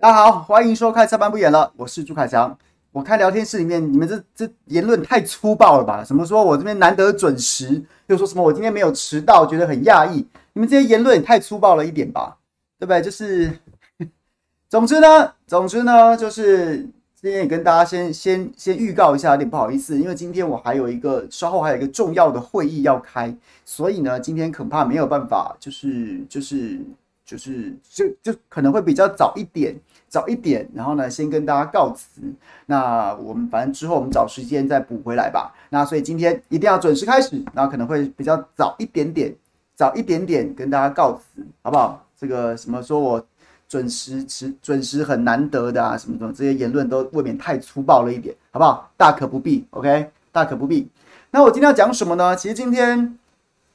大家好，欢迎收看《下班不演了》，我是朱凯翔。我看聊天室里面，你们这这言论太粗暴了吧？什么说我这边难得准时，又说什么我今天没有迟到，觉得很讶异。你们这些言论也太粗暴了一点吧？对不对？就是，总之呢，总之呢，就是今天也跟大家先先先预告一下，有点不好意思，因为今天我还有一个稍后还有一个重要的会议要开，所以呢，今天恐怕没有办法，就是就是就是就就可能会比较早一点。早一点，然后呢，先跟大家告辞。那我们反正之后我们找时间再补回来吧。那所以今天一定要准时开始，那可能会比较早一点点，早一点点跟大家告辞，好不好？这个什么说我准时迟准时很难得的啊，什么什么这些言论都未免太粗暴了一点，好不好？大可不必，OK，大可不必。那我今天要讲什么呢？其实今天，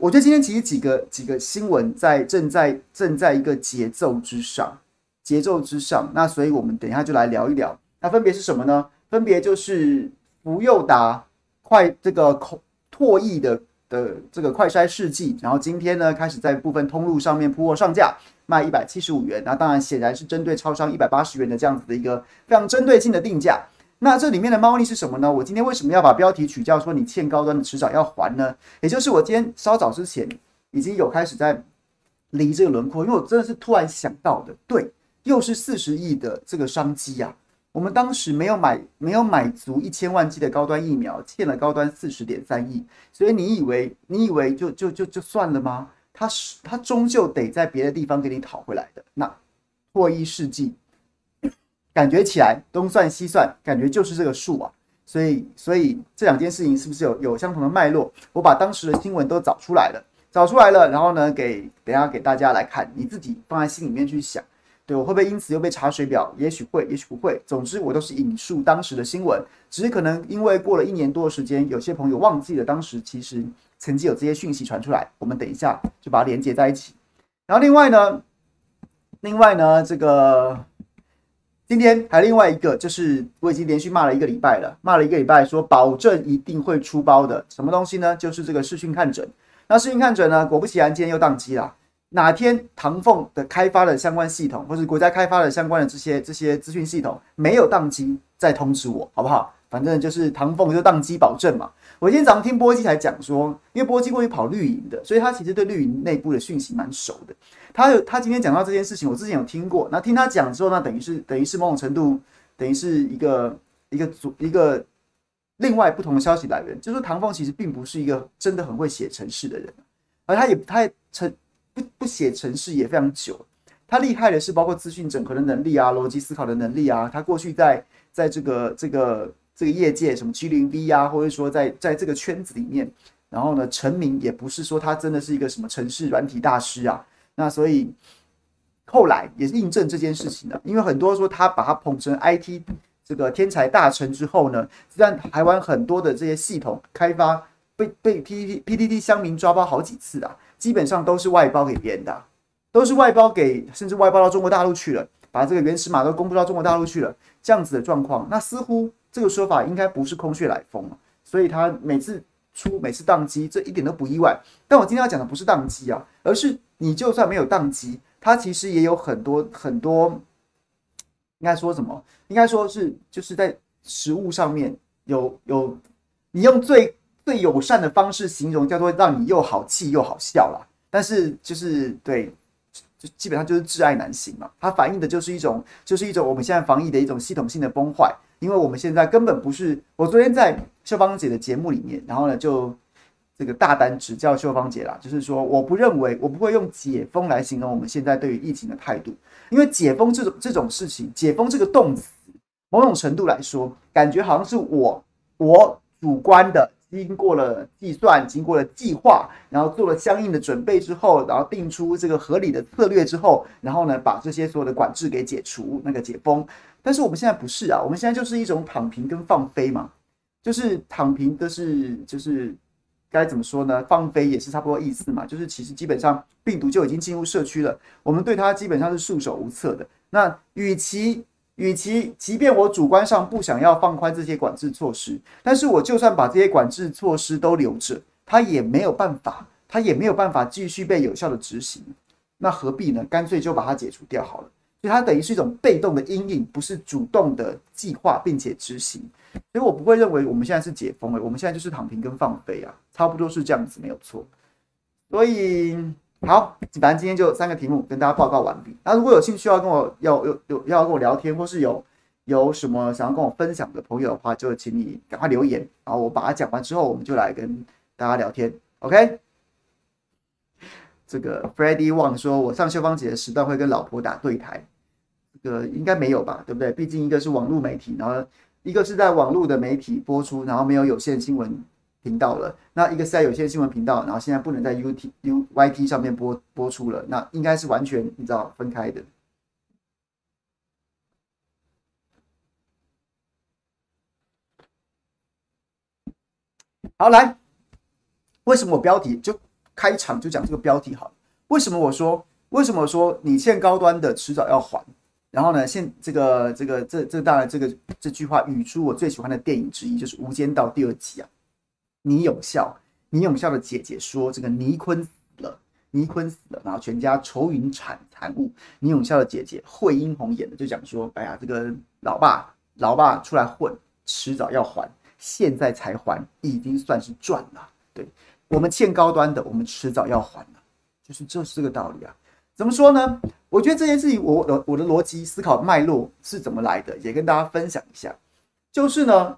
我觉得今天其实几个几个新闻在正在正在一个节奏之上。节奏之上，那所以我们等一下就来聊一聊。那分别是什么呢？分别就是福佑达快这个口唾液的的这个快筛试剂，然后今天呢开始在部分通路上面铺货上架，卖一百七十五元。那当然显然是针对超商一百八十元的这样子的一个非常针对性的定价。那这里面的猫腻是什么呢？我今天为什么要把标题取叫说你欠高端的迟早要还呢？也就是我今天稍早之前已经有开始在理这个轮廓，因为我真的是突然想到的，对。又是四十亿的这个商机呀！我们当时没有买，没有买足一千万剂的高端疫苗，欠了高端四十点三亿。所以你以为你以为就就就就算了吗？他是他终究得在别的地方给你讨回来的。那唾液试剂，感觉起来东算西算，感觉就是这个数啊。所以所以这两件事情是不是有有相同的脉络？我把当时的新闻都找出来了，找出来了，然后呢，给等下给大家来看，你自己放在心里面去想。对，我会不会因此又被查水表？也许会，也许不会。总之，我都是引述当时的新闻，只是可能因为过了一年多的时间，有些朋友忘记了当时其实曾经有这些讯息传出来。我们等一下就把它连接在一起。然后另外呢，另外呢，这个今天还有另外一个，就是我已经连续骂了一个礼拜了，骂了一个礼拜，说保证一定会出包的什么东西呢？就是这个视讯看诊。那视讯看诊呢，果不其然，今天又宕机了。哪天唐凤的开发的相关系统，或是国家开发的相关的这些这些资讯系统没有宕机，再通知我，好不好？反正就是唐凤就宕机保证嘛。我今天早上听波基才讲说，因为波基过去跑绿营的，所以他其实对绿营内部的讯息蛮熟的。他有他今天讲到这件事情，我之前有听过。那听他讲之后，那等于是等于是某种程度，等于是一个一个组一个另外不同的消息来源，就是说唐凤其实并不是一个真的很会写程式的人，而他也他也程不不写程式也非常久。他厉害的是包括资讯整合的能力啊，逻辑思考的能力啊。他过去在在这个这个这个业界，什么 G0V 啊，或者说在在这个圈子里面，然后呢成名也不是说他真的是一个什么程式软体大师啊。那所以后来也是印证这件事情的，因为很多说他把他捧成 IT 这个天才大臣之后呢，虽然台湾很多的这些系统开发被被 PTT PTT 乡民抓包好几次啊，基本上都是外包给别人的，都是外包给，甚至外包到中国大陆去了，把这个原始码都公布到中国大陆去了，这样子的状况，那似乎这个说法应该不是空穴来风，所以他每次出每次宕机，这一点都不意外。但我今天要讲的不是宕机啊，而是你就算没有宕机，它其实也有很多很多，应该说什么？应该说是就是在实物上面有有，你用最最友善的方式形容，叫做让你又好气又好笑啦。但是就是对，就基本上就是挚爱难行嘛。它反映的就是一种就是一种我们现在防疫的一种系统性的崩坏，因为我们现在根本不是。我昨天在秀芳姐的节目里面，然后呢就这个大胆指教秀芳姐啦，就是说我不认为我不会用解封来形容我们现在对于疫情的态度，因为解封这种这种事情，解封这个动词。某种程度来说，感觉好像是我我主观的，经过了计算，经过了计划，然后做了相应的准备之后，然后定出这个合理的策略之后，然后呢，把这些所有的管制给解除，那个解封。但是我们现在不是啊，我们现在就是一种躺平跟放飞嘛，就是躺平的是就是该怎么说呢？放飞也是差不多意思嘛，就是其实基本上病毒就已经进入社区了，我们对它基本上是束手无策的。那与其与其，即便我主观上不想要放宽这些管制措施，但是我就算把这些管制措施都留着，它也没有办法，它也没有办法继续被有效的执行。那何必呢？干脆就把它解除掉好了。所以它等于是一种被动的阴影，不是主动的计划并且执行。所以我不会认为我们现在是解封了，我们现在就是躺平跟放飞啊，差不多是这样子，没有错。所以。好，反正今天就三个题目跟大家报告完毕。那如果有兴趣要跟我要有有要跟我聊天，或是有有什么想要跟我分享的朋友的话，就请你赶快留言，然后我把它讲完之后，我们就来跟大家聊天。OK？这个 Freddie Wang 说，我上秀芳姐的时段会跟老婆打对台，这个应该没有吧？对不对？毕竟一个是网络媒体，然后一个是在网络的媒体播出，然后没有有线新闻。频道了，那一个是在有线新闻频道，然后现在不能在 U T U Y T 上面播播出了，那应该是完全你知道分开的。好，来，为什么我标题就开场就讲这个标题好？为什么我说为什么说你欠高端的迟早要还？然后呢，现这个这个这这当然这个这句话语出我最喜欢的电影之一，就是《无间道》第二集啊。倪永孝，倪永孝的姐姐说：“这个倪坤死了，倪坤死了，然后全家愁云惨惨雾。”倪永孝的姐姐惠英红演的就讲说：“哎呀，这个老爸老爸出来混，迟早要还，现在才还，已经算是赚了。对我们欠高端的，我们迟早要还了，就是这是个道理啊。怎么说呢？我觉得这件事情，我的我的逻辑思考脉络是怎么来的，也跟大家分享一下。就是呢。”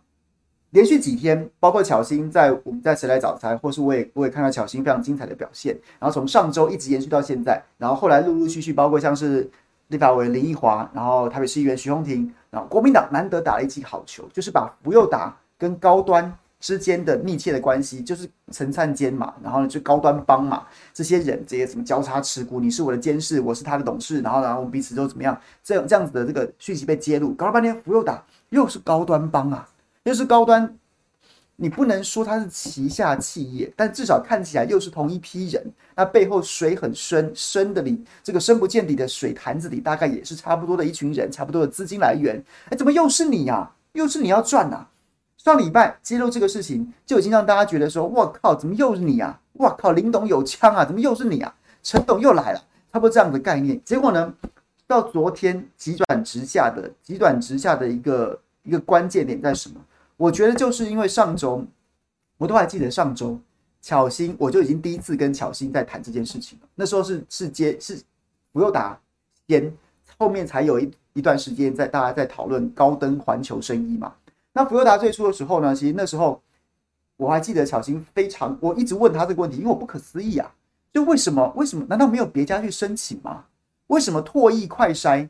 连续几天，包括巧芯在我们在谁来找茬，或是我也我也看到巧芯非常精彩的表现。然后从上周一直延续到现在，然后后来陆陆续续，包括像是立法委员林奕华，然后台北市议员徐宏庭，然后国民党难得打了一记好球，就是把福佑达跟高端之间的密切的关系，就是陈灿坚嘛，然后呢就高端帮嘛，这些人这些什么交叉持股，你是我的监事，我是他的董事，然后然后我们彼此都怎么样，这样这样子的这个讯息被揭露，搞了半天福佑达又是高端帮啊。又是高端，你不能说它是旗下企业，但至少看起来又是同一批人。那背后水很深，深的里这个深不见底的水潭子里，大概也是差不多的一群人，差不多的资金来源。哎，怎么又是你呀？又是你要赚呐？上礼拜揭露这个事情，就已经让大家觉得说：我靠，怎么又是你啊？我靠，林董有枪啊？怎么又是你啊？陈董又来了，差不多这样的概念。结果呢，到昨天急转直下的急转直下的一个一个关键点在什么？我觉得就是因为上周，我都还记得上周巧芯，我就已经第一次跟巧芯在谈这件事情了。那时候是是接是福佑达先，后面才有一一段时间在大家在讨论高登环球生意嘛。那福佑达最初的时候呢，其实那时候我还记得小新非常，我一直问他这个问题，因为我不可思议啊，就为什么？为什么？难道没有别家去申请吗？为什么唾液快筛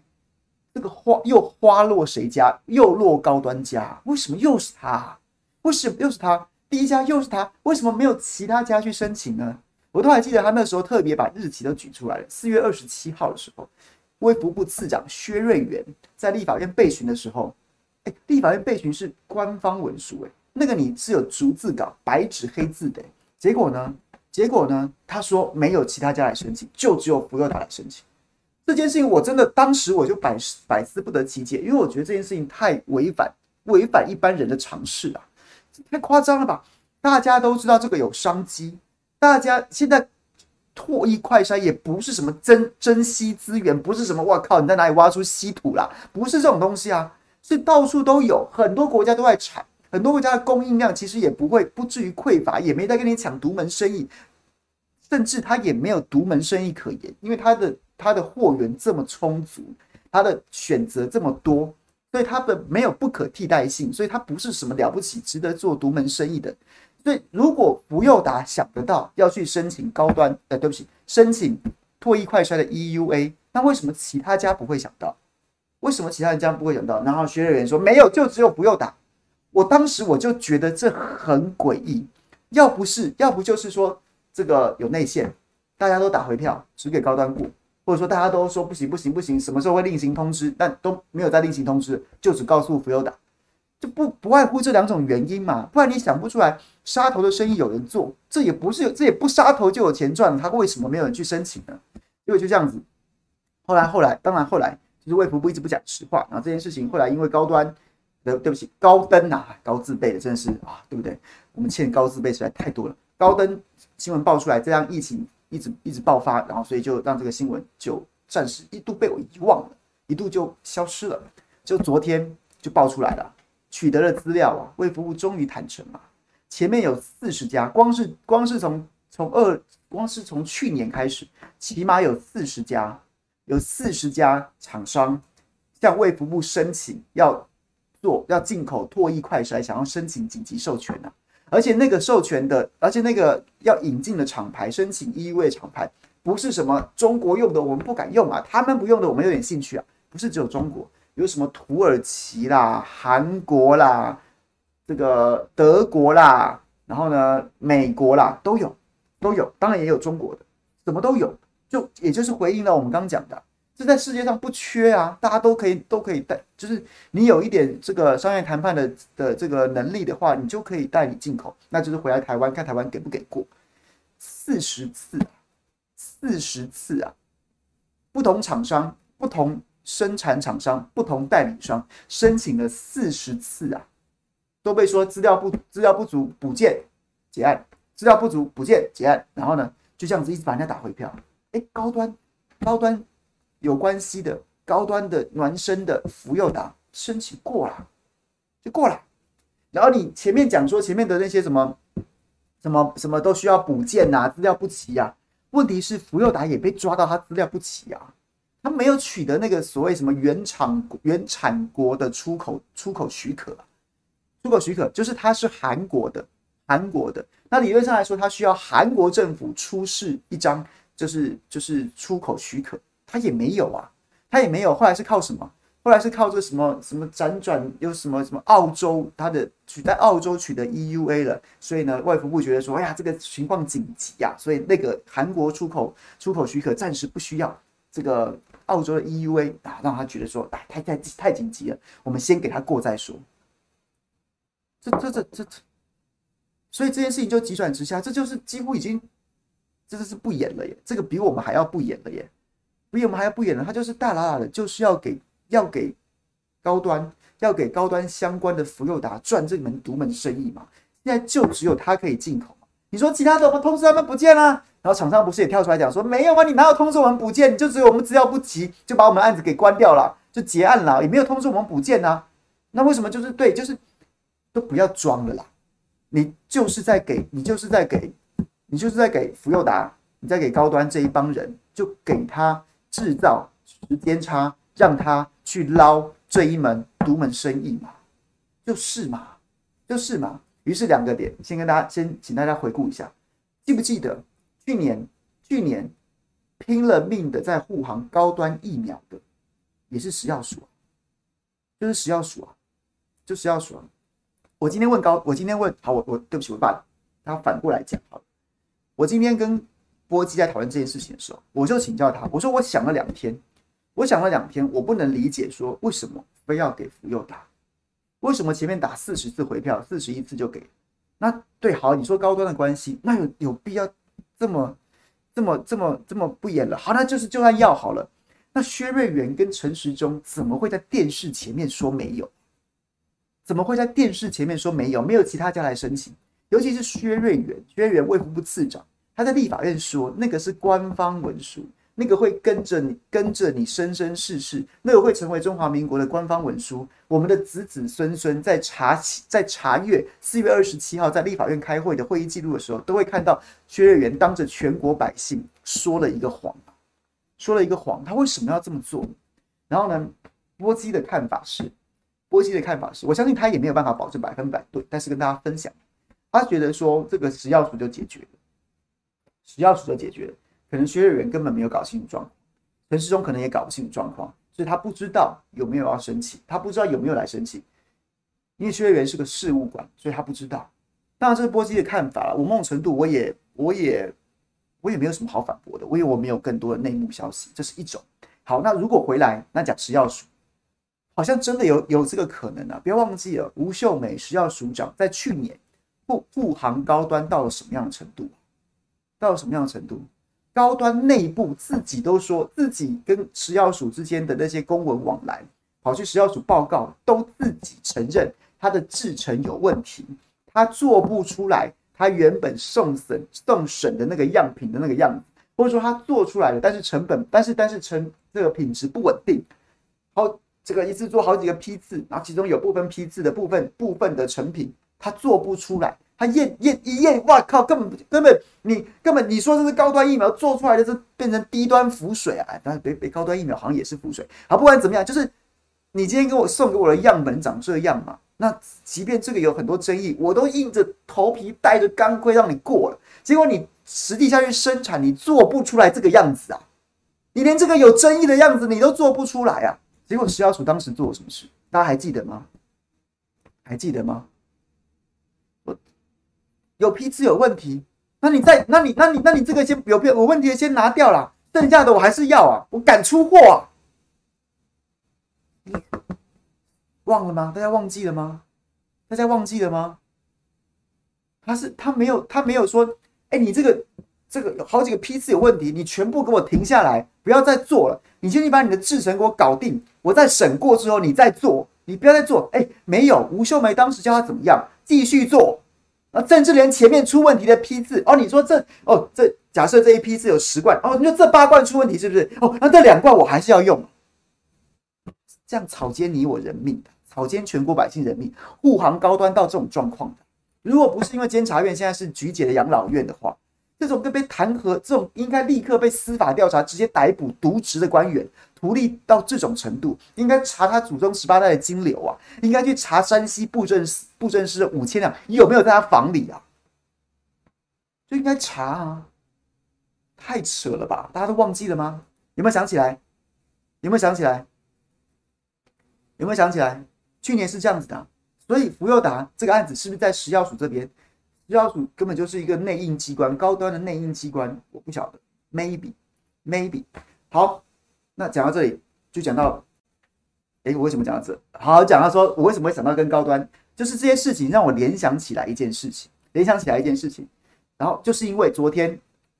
这个花又花落谁家，又落高端家？为什么又是他？为什么又是他？第一家又是他？为什么没有其他家去申请呢？我都还记得他那时候特别把日期都举出来了，四月二十七号的时候，卫福部次长薛瑞元在立法院备询的时候。哎，立法院备询是官方文书，哎，那个你是有逐字稿、白纸黑字的。结果呢？结果呢？他说没有其他家来申请，就只有福佑达来申请。这件事情我真的当时我就百思百思不得其解，因为我觉得这件事情太违反违反一般人的常识了，太夸张了吧？大家都知道这个有商机，大家现在唾液快筛也不是什么珍珍稀资源，不是什么我靠你在哪里挖出稀土啦，不是这种东西啊。是到处都有，很多国家都在产，很多国家的供应量其实也不会不至于匮乏，也没在跟你抢独门生意，甚至他也没有独门生意可言，因为他的他的货源这么充足，他的选择这么多，所以他的没有不可替代性，所以他不是什么了不起值得做独门生意的。所以如果福佑达想得到要去申请高端，呃，对不起，申请唾液快衰的 EUA，那为什么其他家不会想到？为什么其他人这样不会想到？然后学员说没有，就只有福佑达。我当时我就觉得这很诡异，要不是，要不就是说这个有内线，大家都打回票，只给高端股，或者说大家都说不行不行不行，什么时候会另行通知，但都没有再另行通知，就只告诉福佑打，就不不外乎这两种原因嘛，不然你想不出来杀头的生意有人做，这也不是这也不杀头就有钱赚，他为什么没有人去申请呢？因为就这样子，后来后来，当然后来。就是卫福部一直不讲实话，然后这件事情后来因为高端的对不起高登啊高自备的真的是啊对不对？我们欠高自备实在太多了。高登新闻爆出来，这样疫情一直一直爆发，然后所以就让这个新闻就暂时一度被我遗忘了，一度就消失了。就昨天就爆出来了，取得了资料啊，卫福部终于坦诚了，前面有四十家，光是光是从从二光是从去年开始，起码有四十家。有四十家厂商向卫福部申请要做要进口唾液快筛，想要申请紧急授权啊，而且那个授权的，而且那个要引进的厂牌申请 EUA 厂牌，不是什么中国用的，我们不敢用啊，他们不用的，我们有点兴趣啊。不是只有中国，有什么土耳其啦、韩国啦、这个德国啦，然后呢美国啦都有，都有，当然也有中国的，什么都有。就也就是回应了我们刚刚讲的，这在世界上不缺啊，大家都可以都可以带，就是你有一点这个商业谈判的的这个能力的话，你就可以代理进口，那就是回来台湾看台湾给不给过。四十次，四十次啊，不同厂商、不同生产厂商、不同代理商申请了四十次啊，都被说资料不资料不足补件结案，资料不足补件结案，然后呢就这样子一直把人家打回票。哎，高端，高端有关系的高端的孪生的福佑达申请过了，就过了。然后你前面讲说前面的那些什么什么什么都需要补件呐，资料不齐啊。问题是福佑达也被抓到他资料不齐啊，他没有取得那个所谓什么原厂原产国的出口出口许可，出口许可就是他是韩国的，韩国的。那理论上来说，他需要韩国政府出示一张。就是就是出口许可，他也没有啊，他也没有。后来是靠什么？后来是靠这什么什么辗转，又什么什么澳洲，他的取代澳洲取得 EUA 了，所以呢，外服部觉得说，哎呀，这个情况紧急呀，所以那个韩国出口出口许可暂时不需要这个澳洲的 EUA 啊，让他觉得说，哎，太太太紧急了，我们先给他过再说。这这这这这，所以这件事情就急转直下，这就是几乎已经。这个是不演了耶，这个比我们还要不演了耶，比我们还要不演了。他就是大喇喇的，就是要给要给高端，要给高端相关的福佑达赚这门独门生意嘛。现在就只有他可以进口。你说其他的我们通知他们补件啊，然后厂商不是也跳出来讲说没有啊，你哪有通知我们补件？你就只有我们资料不齐，就把我们案子给关掉了，就结案了，也没有通知我们补件啊。那为什么就是对，就是都不要装了啦，你就是在给你就是在给。你就是在给福佑达，你在给高端这一帮人，就给他制造时间差，让他去捞这一门独门生意嘛。就是嘛，就是嘛。于是两个点，先跟大家先请大家回顾一下，记不记得去年去年拼了命的在护航高端疫苗的，也是食药署，就是食药署啊，就食药署啊。我今天问高，我今天问好，我我对不起，我把它反过来讲好了。我今天跟波基在讨论这件事情的时候，我就请教他，我说我想了两天，我想了两天，我不能理解说为什么非要给福佑打。为什么前面打四十次回票，四十一次就给？那对，好，你说高端的关系，那有有必要这么这么这么这么不演了？好，那就是就算要好了。那薛瑞元跟陈时中怎么会在电视前面说没有？怎么会在电视前面说没有？没有其他家来申请，尤其是薛瑞元，薛瑞元卫福部次长，他在立法院说那个是官方文书。那个会跟着你，跟着你生生世世，那个会成为中华民国的官方文书。我们的子子孙孙在查在查阅四月二十七号在立法院开会的会议记录的时候，都会看到薛瑞元当着全国百姓说了一个谎，说了一个谎。他为什么要这么做？然后呢，波基的看法是，波基的看法是，我相信他也没有办法保证百分百对，但是跟大家分享，他觉得说这个食药署就解决了，食药署就解决了。可能薛瑞元根本没有搞清楚状况，陈世忠可能也搞不清楚状况，所以他不知道有没有要申请，他不知道有没有来申请，因为薛瑞元是个事务官，所以他不知道。当然这是波基的看法了，我某种程度我也我也我也没有什么好反驳的，因为我没有更多的内幕消息，这是一种。好，那如果回来那讲食药署，好像真的有有这个可能啊！不要忘记了，吴秀美食药署长在去年护护航高端到了什么样的程度？到了什么样的程度？高端内部自己都说自己跟食药署之间的那些公文往来，跑去食药署报告，都自己承认他的制程有问题，他做不出来他原本送审送审的那个样品的那个样子，或者说他做出来了，但是成本，但是但是成这个品质不稳定，好，这个一次做好几个批次，然后其中有部分批次的部分部分的成品他做不出来。他验验一验，哇靠！根本根本你根本你说这是高端疫苗做出来的，这变成低端浮水啊！当然，别别高端疫苗好像也是浮水。好，不管怎么样，就是你今天给我送给我的样本长这样嘛？那即便这个有很多争议，我都硬着头皮带着钢盔让你过了。结果你实际下去生产，你做不出来这个样子啊！你连这个有争议的样子你都做不出来啊！结果食药署当时做了什么事？大家还记得吗？还记得吗？有批次有问题，那你再，那你，那你，那你这个先有有问题的先拿掉了，剩下的我还是要啊，我敢出货啊！忘了吗？大家忘记了吗？大家忘记了吗？他是他没有他没有说，哎，你这个这个有好几个批次有问题，你全部给我停下来，不要再做了。你先去把你的制程给我搞定，我再审过之后你再做，你不要再做。哎，没有，吴秀梅当时叫他怎么样？继续做。啊，甚至连前面出问题的批次哦，你说这哦，这假设这一批次有十罐哦，你说这八罐出问题是不是？哦，那这两罐我还是要用，这样草菅你我人命的，草菅全国百姓人命，护航高端到这种状况的，如果不是因为监察院现在是菊姐的养老院的话，这种跟被弹劾，这种应该立刻被司法调查，直接逮捕渎职的官员。独立到这种程度，应该查他祖宗十八代的金流啊！应该去查山西布政司布政司的五千两有没有在他房里啊？就应该查啊！太扯了吧！大家都忘记了吗？有没有想起来？有没有想起来？有没有想起来？去年是这样子的，所以福佑达这个案子是不是在食药署这边？食药署根本就是一个内应机关，高端的内应机关，我不晓得，maybe maybe 好。那讲到这里，就讲到，哎，我为什么讲到这？好好，讲到说我为什么会想到跟高端，就是这些事情让我联想起来一件事情，联想起来一件事情，然后就是因为昨天，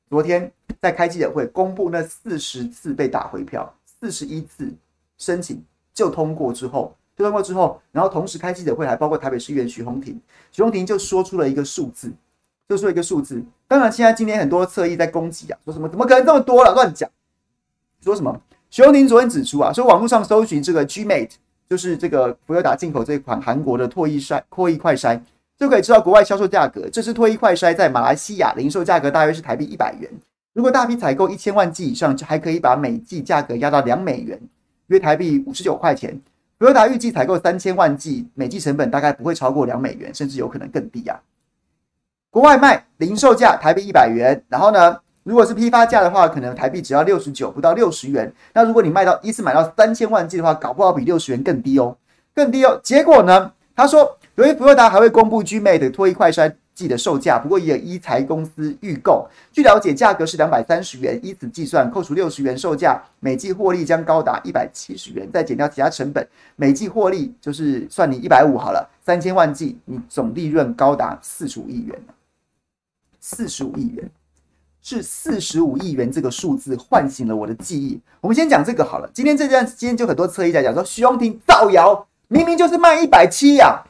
昨天在开记者会公布那四十次被打回票，四十一次申请就通过之后，就通过之后，然后同时开记者会还包括台北市议员徐宏庭，徐宏庭就说出了一个数字，就说一个数字。当然，现在今天很多侧翼在攻击啊，说什么怎么可能这么多了，乱讲，说什么？徐荣宁昨天指出啊，说网络上搜寻这个 Gmate，就是这个福友达进口这款韩国的唾液筛、唾液快筛，就可以知道国外销售价格。这支唾液快筛在马来西亚零售价格大约是台币一百元。如果大批采购一千万剂以上，就还可以把每剂价格压到两美元，约台币五十九块钱。福友达预计采购三千万剂，每剂成本大概不会超过两美元，甚至有可能更低啊。国外卖零售价台币一百元，然后呢，如果是批发价的话，可能台币只要六十九，不到六十元。那如果你卖到一次买到三千万剂的话，搞不好比六十元更低哦，更低哦。结果呢，他说，由于福友达还会公布 Gmate 脱衣快衰剂的售价，不过也有一财公司预购。据了解，价格是两百三十元，以此计算，扣除六十元售价，每剂获利将高达一百七十元。再减掉其他成本，每剂获利就是算你一百五好了。三千万剂，你总利润高达四十五亿元。四十五亿元，是四十五亿元这个数字唤醒了我的记忆。我们先讲这个好了。今天这段时间就很多侧翼在讲说徐荣庭造谣，明明就是卖一百七呀。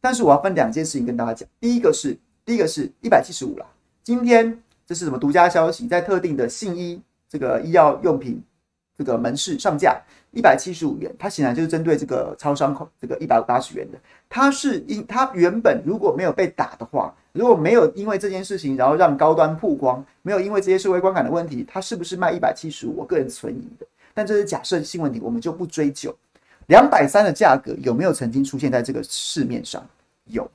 但是我要分两件事情跟大家讲，第一个是第一个是一百七十五啦。今天这是什么独家消息？在特定的信医这个医药用品这个门市上架一百七十五元，它显然就是针对这个超商这个一百八十元的。它是因它原本如果没有被打的话，如果没有因为这件事情然后让高端曝光，没有因为这些社会观感的问题，它是不是卖一百七十五？我个人存疑的。但这是假设性问题，我们就不追究。两百三的价格有没有曾经出现在这个市面上？有，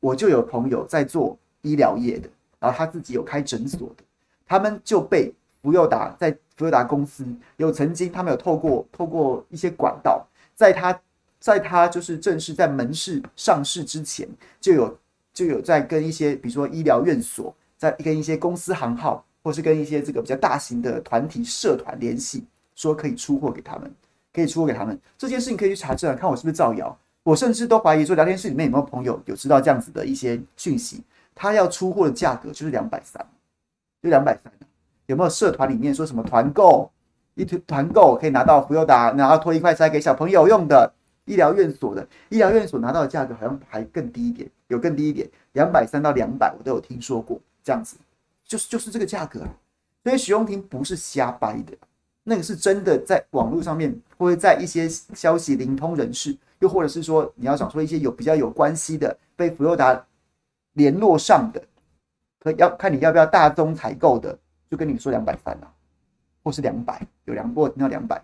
我就有朋友在做医疗业的，然后他自己有开诊所的，他们就被福佑达在福佑达公司有曾经，他们有透过透过一些管道，在他在他就是正式在门市上市之前，就有就有在跟一些比如说医疗院所，在跟一些公司行号，或是跟一些这个比较大型的团体社团联系，说可以出货给他们。可以出货给他们这件事情，可以去查证，看我是不是造谣。我甚至都怀疑说，聊天室里面有没有朋友有知道这样子的一些讯息？他要出货的价格就是两百三，就两百三。有没有社团里面说什么团购一团团购可以拿到福佑达，然后脱一块塞给小朋友用的？医疗院所的医疗院所拿到的价格好像还更低一点，有更低一点，两百三到两百，我都有听说过这样子，就是就是这个价格。所以许荣庭不是瞎掰的。那个是真的，在网络上面，或者在一些消息灵通人士，又或者是说你要想说一些有比较有关系的，被福佑达联络上的，可要看你要不要大宗采购的，就跟你说两百三啊，或是两百，有两波听到两百，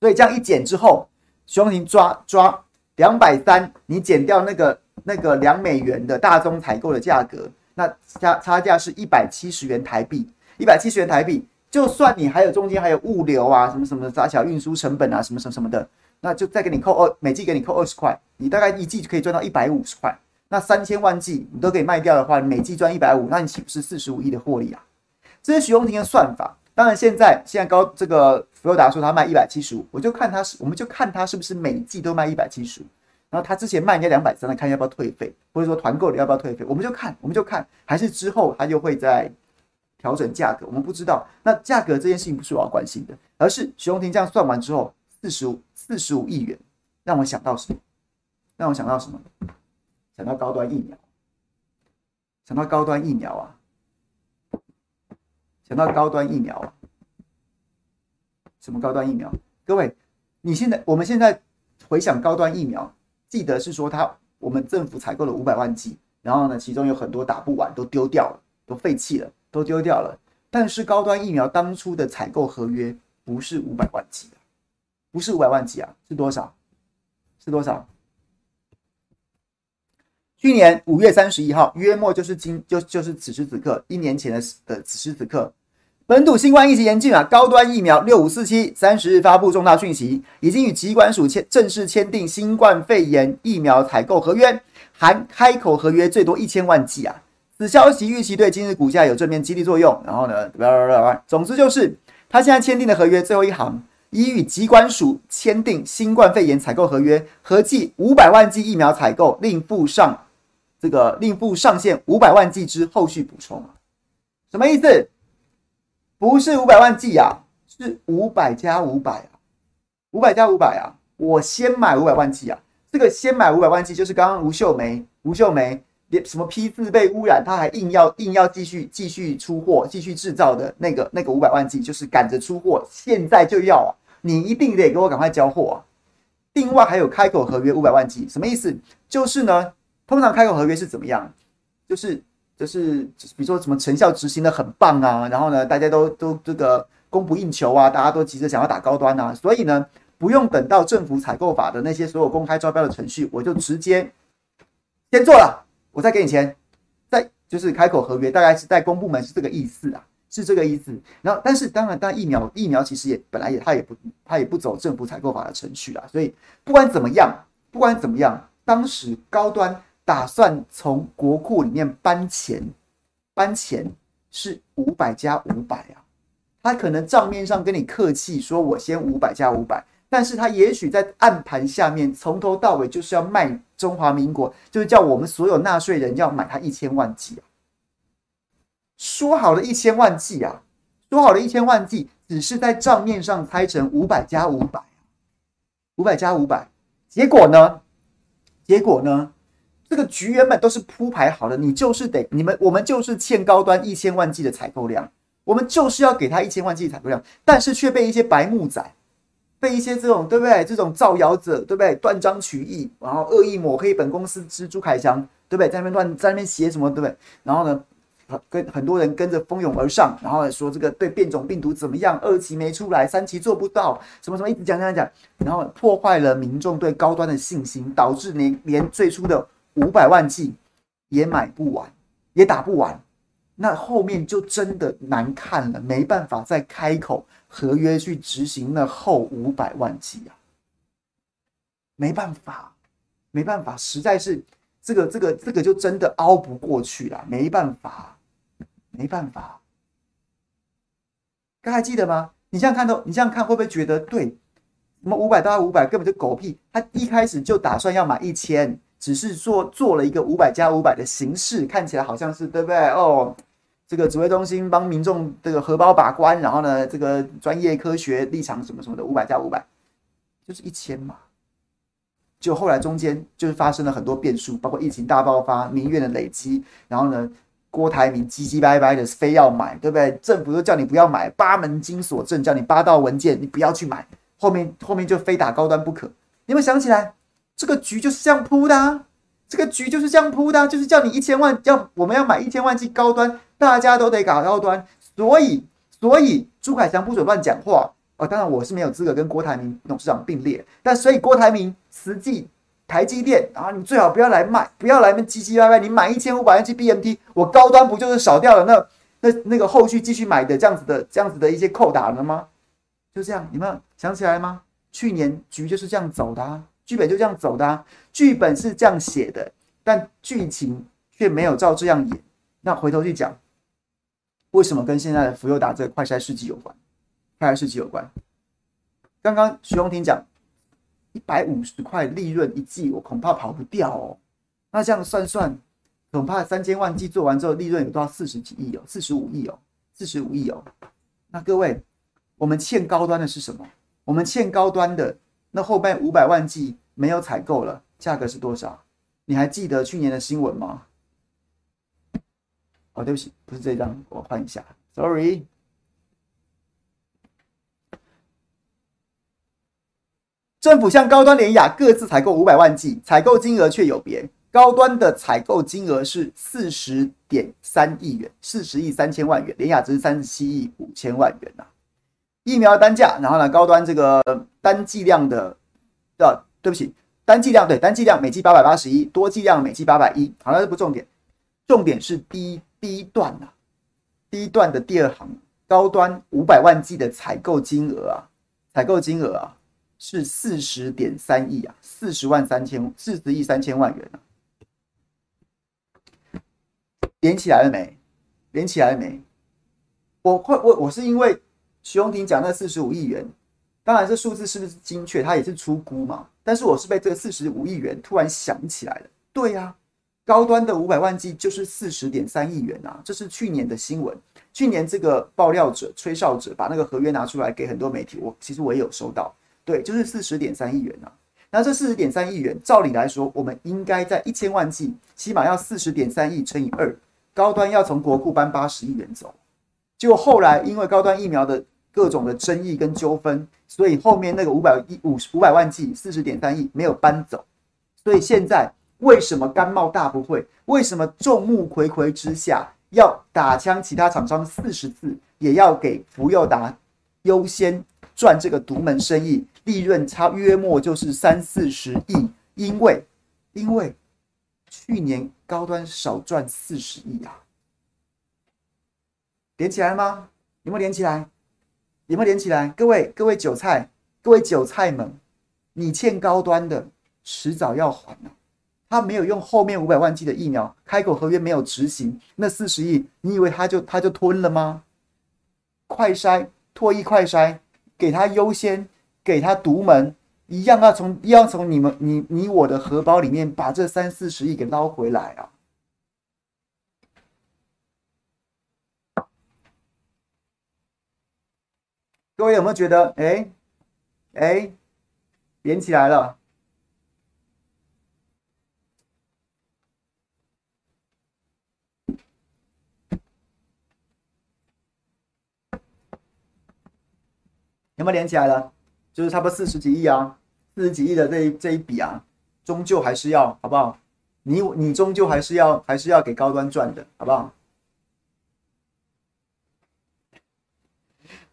所以这样一减之后，徐荣庭抓抓两百三，你减掉那个那个两美元的大宗采购的价格，那差差价是一百七十元台币，一百七十元台币。就算你还有中间还有物流啊，什么什么的杂小运输成本啊，什么什么什么的，那就再给你扣二，每季给你扣二十块，你大概一季就可以赚到一百五十块。那三千万季你都可以卖掉的话，每季赚一百五，那你岂不是四十五亿的获利啊？这是徐荣庭的算法。当然现在现在高这个福佑达说他卖一百七十五，我就看他是，我们就看他是不是每季都卖一百七十五。然后他之前卖人家两百三的，看要不要退费，或者说团购的要不要退费，我们就看，我们就看，还是之后他就会在。调整价格，我们不知道。那价格这件事情不是我要关心的，而是徐荣庭这样算完之后，四十五四十五亿元，让我想到什么？让我想到什么？想到高端疫苗，想到高端疫苗啊！想到高端疫苗啊！什么高端疫苗？各位，你现在我们现在回想高端疫苗，记得是说他我们政府采购了五百万剂，然后呢，其中有很多打不完，都丢掉了，都废弃了。都丢掉了，但是高端疫苗当初的采购合约不是五百万剂的，不是五百万剂啊，是多少？是多少？去年五月三十一号，约莫就是今就就是此时此刻一年前的的此时此刻，本土新冠疫情严峻啊，高端疫苗六五四七三十日发布重大讯息，已经与疾管署签正式签订新冠肺炎疫苗采购合约，含开口合约最多一千万剂啊。此消息预期对今日股价有正面激励作用。然后呢，总之就是他现在签订的合约最后一行，已与疾管署签订新冠肺炎采购合约，合计五百万剂疫苗采购，另附上这个另附上限五百万剂之后续补充。什么意思？不是五百万剂啊，是五百加五百啊，五百加五百啊。我先买五百万剂啊，这个先买五百万剂就是刚刚吴秀梅，吴秀梅连。什么批次被污染，他还硬要硬要继续继续出货，继续制造的那个那个五百万剂，就是赶着出货，现在就要啊！你一定得给我赶快交货啊！另外还有开口合约五百万剂，什么意思？就是呢，通常开口合约是怎么样？就是就是比如说什么成效执行的很棒啊，然后呢，大家都都这个供不应求啊，大家都急着想要打高端啊，所以呢，不用等到政府采购法的那些所有公开招标的程序，我就直接先做了，我再给你钱，再就是开口合约，大概是在公部门是这个意思啊，是这个意思。然后，但是当然，当疫苗疫苗其实也本来也它也不它也不走政府采购法的程序啦，所以不管怎么样，不管怎么样，当时高端打算从国库里面搬钱，搬钱是五百加五百啊。他可能账面上跟你客气说，我先五百加五百，但是他也许在暗盘下面从头到尾就是要卖中华民国，就是叫我们所有纳税人要买他一千万剂啊。说好的一千万剂啊，说好的一千万剂，只是在账面上猜成五百加五百，五百加五百，结果呢？结果呢？这个局原本都是铺排好的，你就是得你们我们就是欠高端一千万剂的采购量。我们就是要给他一千万剂采购量，但是却被一些白目仔，被一些这种对不对？这种造谣者对不对？断章取义，然后恶意抹黑本公司之朱凯翔，对不对？在那边乱在那边写什么，对不对？然后呢，跟很多人跟着蜂拥而上，然后说这个对变种病毒怎么样？二期没出来，三期做不到，什么什么一直讲讲讲，然后破坏了民众对高端的信心，导致连连最初的五百万剂也买不完，也打不完。那后面就真的难看了，没办法再开口合约去执行那后五百万剂啊，没办法，没办法，实在是这个这个这个就真的熬不过去了，没办法，没办法。刚还记得吗？你这样看到，你这样看会不会觉得对？什么五百到五百根本就狗屁，他一开始就打算要买一千。只是做做了一个五百加五百的形式，看起来好像是对不对？哦，这个指挥中心帮民众这个荷包把关，然后呢，这个专业科学立场什么什么的，五百加五百就是一千嘛。就后来中间就是发生了很多变数，包括疫情大爆发、民怨的累积，然后呢，郭台铭唧唧歪歪的非要买，对不对？政府都叫你不要买，八门金锁证叫你八道文件，你不要去买，后面后面就非打高端不可。你有没有想起来？这个局就是这样铺的啊，这个局就是这样铺的啊，就是叫你一千万要我们要买一千万剂高端，大家都得搞高端，所以所以朱凯翔不准乱讲话哦。当然我是没有资格跟郭台铭董事长并列，但所以郭台铭、实际、台积电啊，你最好不要来卖，不要来那唧唧歪歪，你买一千五百万剂 BMT，我高端不就是少掉了那那那个后续继续买的这样子的这样子的一些扣打了吗？就这样，你们想起来吗？去年局就是这样走的啊。剧本就这样走的，剧本是这样写的，但剧情却没有照这样演。那回头去讲，为什么跟现在的福佑达这个快筛试剂有关？快筛试剂有关。刚刚徐荣庭讲一百五十块利润一剂，我恐怕跑不掉哦。那这样算算，恐怕三千万剂做完之后，利润有多少？四十几亿哦，四十五亿哦，四十五亿哦。那各位，我们欠高端的是什么？我们欠高端的。那后面五百万剂没有采购了，价格是多少？你还记得去年的新闻吗？哦，对不起，不是这张，我换一下，sorry。政府向高端联雅各自采购五百万剂，采购金额却有别。高端的采购金额是四十点三亿元，四十亿三千万元，联雅只是三十七亿五千万元呐、啊。疫苗单价，然后呢，高端这个单剂量的，的对不起，单剂量对单剂量每剂八百八十一，多剂量每剂八百一。好了，这不重点，重点是第一第一段啊，第一段的第二行，高端五百万剂的采购金额啊，采购金额啊是四十点三亿啊，四十万三千四十亿三千万元啊，连起来了没？连起来了没？我会我我是因为。徐荣庭讲那四十五亿元，当然这数字是不是精确，他也是出估嘛。但是我是被这个四十五亿元突然想起来了。对呀、高端的五百万剂就是四十点三亿元啊，这是去年的新闻。去年这个爆料者、吹哨者把那个合约拿出来给很多媒体，我其实我也有收到。对，就是四十点三亿元啊。那这四十点三亿元，照理来说，我们应该在一千万剂，起码要四十点三亿乘以二，高端要从国库搬八十亿元走。结果后来因为高端疫苗的各种的争议跟纠纷，所以后面那个五百亿五五百万计四十点三亿没有搬走，所以现在为什么甘茂大不会？为什么众目睽睽之下要打枪其他厂商四十次，也要给福佑达优先赚这个独门生意，利润差约莫就是三四十亿，因为因为去年高端少赚四十亿啊，连起来了吗？有没有连起来？有没有连起来？各位各位韭菜，各位韭菜们，你欠高端的，迟早要还啊。他没有用后面五百万剂的疫苗，开口合约没有执行，那四十亿，你以为他就他就吞了吗？快筛，唾液快筛，给他优先，给他独门，一样要从要从你们你你我的荷包里面把这三四十亿给捞回来啊！各位有没有觉得，哎哎，连起来了？有没有连起来了？就是差不多四十几亿啊，四十几亿的这一这一笔啊，终究还是要好不好？你你终究还是要还是要给高端赚的，好不好？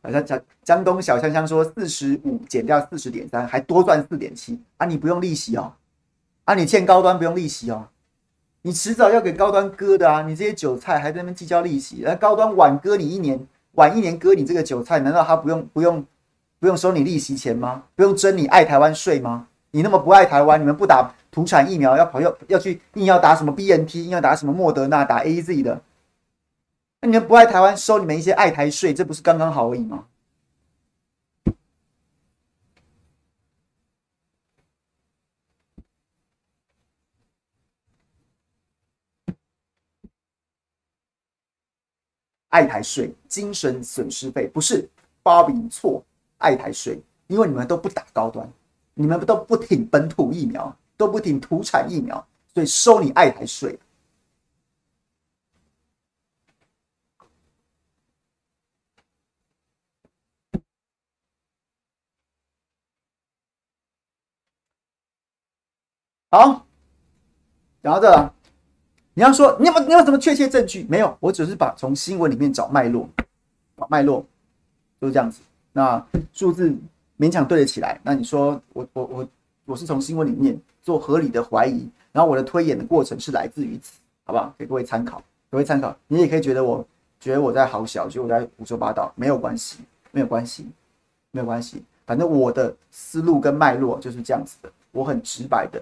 好像江江东小香香说四十五减掉四十点三，还多赚四点七啊！你不用利息哦，啊，你欠高端不用利息哦，你迟早要给高端割的啊！你这些韭菜还在那边计较利息，那高端晚割你一年，晚一年割你这个韭菜，难道他不用不用？不用收你利息钱吗？不用征你爱台湾税吗？你那么不爱台湾，你们不打土产疫苗，要跑要要去硬要打什么 BNT，硬要打什么莫德纳，打 AZ 的，那你们不爱台湾，收你们一些爱台税，这不是刚刚好而已吗？爱台税、精神损失费，不是包饼错。爱台税，因为你们都不打高端，你们都不挺本土疫苗，都不挺土产疫苗，所以收你爱台税。好，讲到这，你要说你有没有你有什么确切证据？没有，我只是把从新闻里面找脉络，找脉络就是这样子。那数字勉强对得起来，那你说我我我我是从新闻里面做合理的怀疑，然后我的推演的过程是来自于此，好不好？给各位参考，各位参考。你也可以觉得我觉得我在好小，觉得我在胡说八道，没有关系，没有关系，没有关系。反正我的思路跟脉络就是这样子的，我很直白的，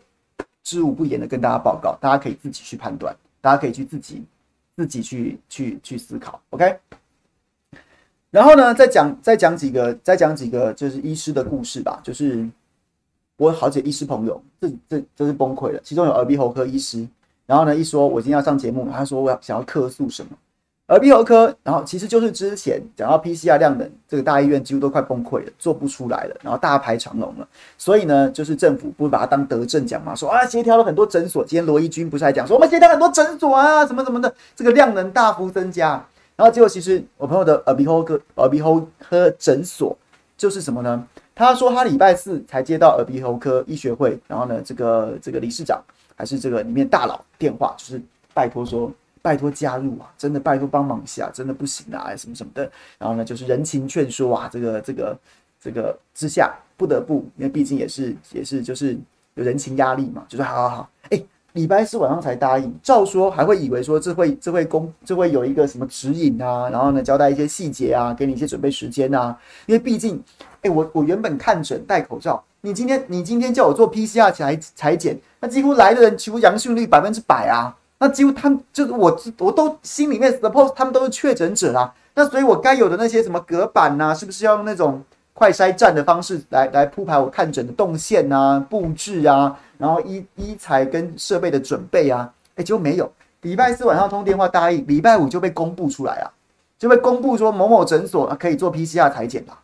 知无不言的跟大家报告，大家可以自己去判断，大家可以去自己自己去去去思考，OK。然后呢，再讲再讲几个，再讲几个就是医师的故事吧。就是我好几个医师朋友，这这这是崩溃了。其中有耳鼻喉科医师，然后呢，一说我今天要上节目，他说我要想要客诉什么耳鼻喉科，然后其实就是之前讲到 PCR 量能，这个大医院几乎都快崩溃了，做不出来了，然后大排长龙了。所以呢，就是政府不是把它当德政讲嘛，说啊协调了很多诊所。今天罗一军不是还讲说我们协调很多诊所啊，什么什么的，这个量能大幅增加。然后结果，其实我朋友的耳鼻喉科耳鼻喉科诊所就是什么呢？他说他礼拜四才接到耳鼻喉科医学会，然后呢，这个这个理事长还是这个里面大佬电话，就是拜托说，拜托加入啊，真的拜托帮忙一下，真的不行啊，什么什么的。然后呢，就是人情劝说啊，这个这个这个之下不得不，因为毕竟也是也是就是有人情压力嘛，就是好好好，哎。礼拜四晚上才答应，照说还会以为说这会这会公这会有一个什么指引啊，然后呢交代一些细节啊，给你一些准备时间啊。因为毕竟，哎，我我原本看诊戴口罩，你今天你今天叫我做 PCR 采采检，那几乎来的人几乎阳性率百分之百啊，那几乎他们就是我我都心里面 suppose 他们都是确诊者啦，那所以我该有的那些什么隔板呐，是不是要用那种？快筛站的方式来来铺排我看诊的动线啊、布置啊，然后医医材跟设备的准备啊，哎，结果没有。礼拜四晚上通电话答应，礼拜五就被公布出来啊，就被公布说某某诊所可以做 PCR 裁检啦，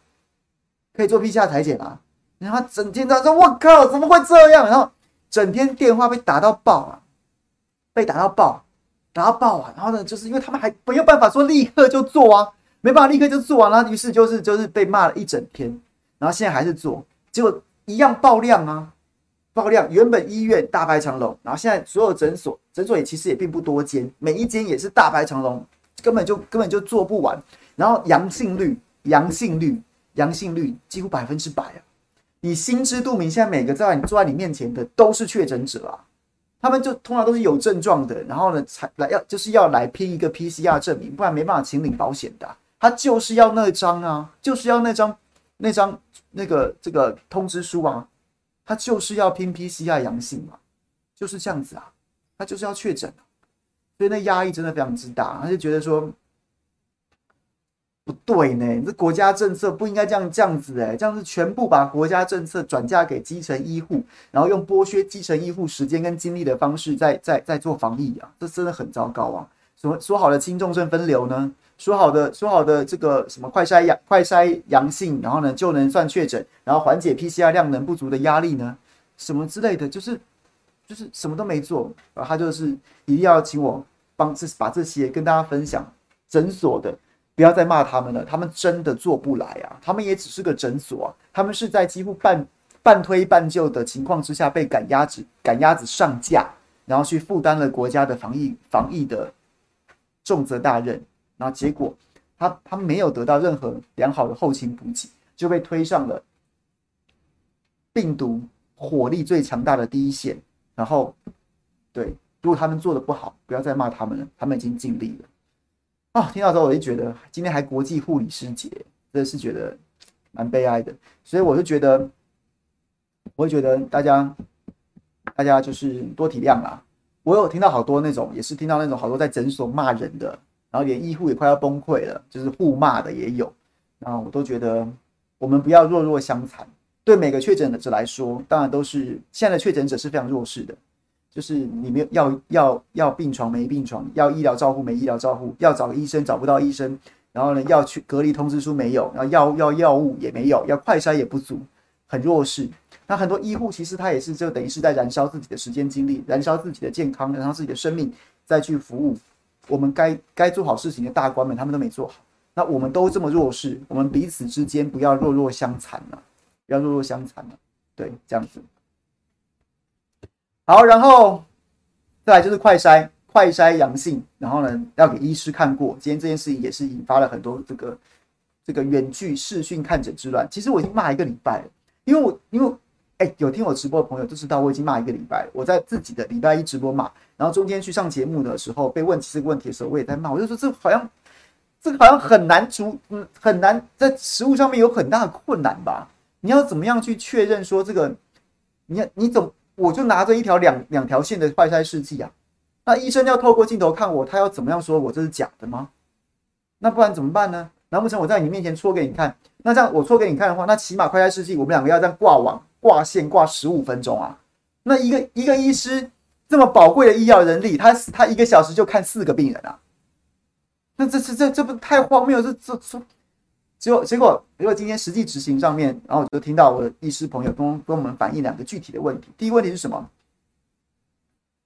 可以做 PCR 裁检啦。然后整天在说：“我靠，怎么会这样？”然后整天电话被打到爆啊，被打到爆，打到爆啊。然后呢，就是因为他们还没有办法说立刻就做啊。没办法，立刻就做完了，于是就是就是被骂了一整天，然后现在还是做，结果一样爆量啊，爆量。原本医院大排长龙，然后现在所有诊所，诊所也其实也并不多间，每一间也是大排长龙，根本就根本就做不完。然后阳性率，阳性率，阳性率几乎百分之百啊，你心知肚明，现在每个在你坐在你面前的都是确诊者啊，他们就通常都是有症状的，然后呢才来要就是要来拼一个 PCR 证明，不然没办法请领保险的。他就是要那张啊，就是要那张那张那个这个通知书啊，他就是要拼 PCR 阳性嘛，就是这样子啊，他就是要确诊，所以那压力真的非常之大，他就觉得说。不对呢，这国家政策不应该这样这样子哎，这样子全部把国家政策转嫁给基层医护，然后用剥削基层医护时间跟精力的方式在在在做防疫啊，这真的很糟糕啊！什么说好的轻重症分流呢？说好的说好的这个什么快筛阳快筛阳性，然后呢就能算确诊，然后缓解 PCR 量能不足的压力呢？什么之类的，就是就是什么都没做，然后他就是一定要请我帮这把这些跟大家分享诊所的。不要再骂他们了，他们真的做不来啊！他们也只是个诊所啊，他们是在几乎半半推半就的情况之下被赶鸭子赶鸭子上架，然后去负担了国家的防疫防疫的重责大任，然后结果他他没有得到任何良好的后勤补给，就被推上了病毒火力最强大的第一线。然后，对，如果他们做的不好，不要再骂他们了，他们已经尽力了。啊，听到之后我就觉得今天还国际护理师节，真的是觉得蛮悲哀的。所以我就觉得，我会觉得大家，大家就是多体谅啦。我有听到好多那种，也是听到那种好多在诊所骂人的，然后连医护也快要崩溃了，就是互骂的也有。然后我都觉得，我们不要弱弱相残。对每个确诊者来说，当然都是现在的确诊者是非常弱势的。就是你没有要要要病床没病床，要医疗照护没医疗照护，要找医生找不到医生，然后呢要去隔离通知书没有，然后要要药物也没有，要快筛也不足，很弱势。那很多医护其实他也是就等于是在燃烧自己的时间精力，燃烧自己的健康，燃烧自己的生命，再去服务我们该该做好事情的大官们，他们都没做好。那我们都这么弱势，我们彼此之间不要弱弱相残了，不要弱弱相残了，对，这样子。好，然后再来就是快筛，快筛阳性，然后呢要给医师看过。今天这件事情也是引发了很多这个这个远距视讯看诊之乱。其实我已经骂一个礼拜了，因为我因为哎有听我直播的朋友都知道我已经骂一个礼拜了。我在自己的礼拜一直播骂，然后中间去上节目的时候被问起这个问题的时候，我也在骂，我就说这好像这个好像很难出，嗯，很难在实务上面有很大的困难吧？你要怎么样去确认说这个？你你怎？我就拿着一条两两条线的快筛试剂啊，那医生要透过镜头看我，他要怎么样说我这是假的吗？那不然怎么办呢？难不成我在你面前戳给你看？那这样我戳给你看的话，那起码快筛试剂我们两个要这样挂网挂线挂十五分钟啊。那一个一个医师这么宝贵的医药人力，他他一个小时就看四个病人啊？那这这这这不太荒谬？这这这。结果，结果，结果今天实际执行上面，然后我就听到我的医师朋友跟跟我们反映两个具体的问题。第一个问题是什么？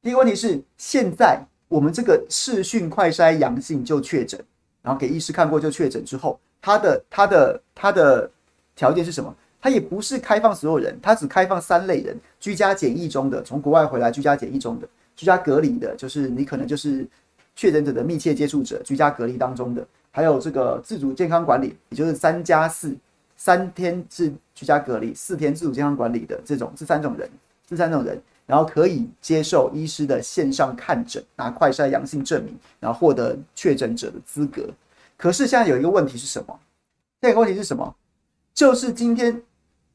第一个问题是，现在我们这个视讯快筛阳性就确诊，然后给医师看过就确诊之后，他的他的他的条件是什么？他也不是开放所有人，他只开放三类人：居家检疫中的，从国外回来居家检疫中的，居家隔离的，就是你可能就是确诊者的密切接触者，居家隔离当中的。还有这个自主健康管理，也就是三加四，三天是居家隔离，四天自主健康管理的这种，这三种人，这三种人，然后可以接受医师的线上看诊，拿快筛阳性证明，然后获得确诊者的资格。可是现在有一个问题是什么？这个问题是什么？就是今天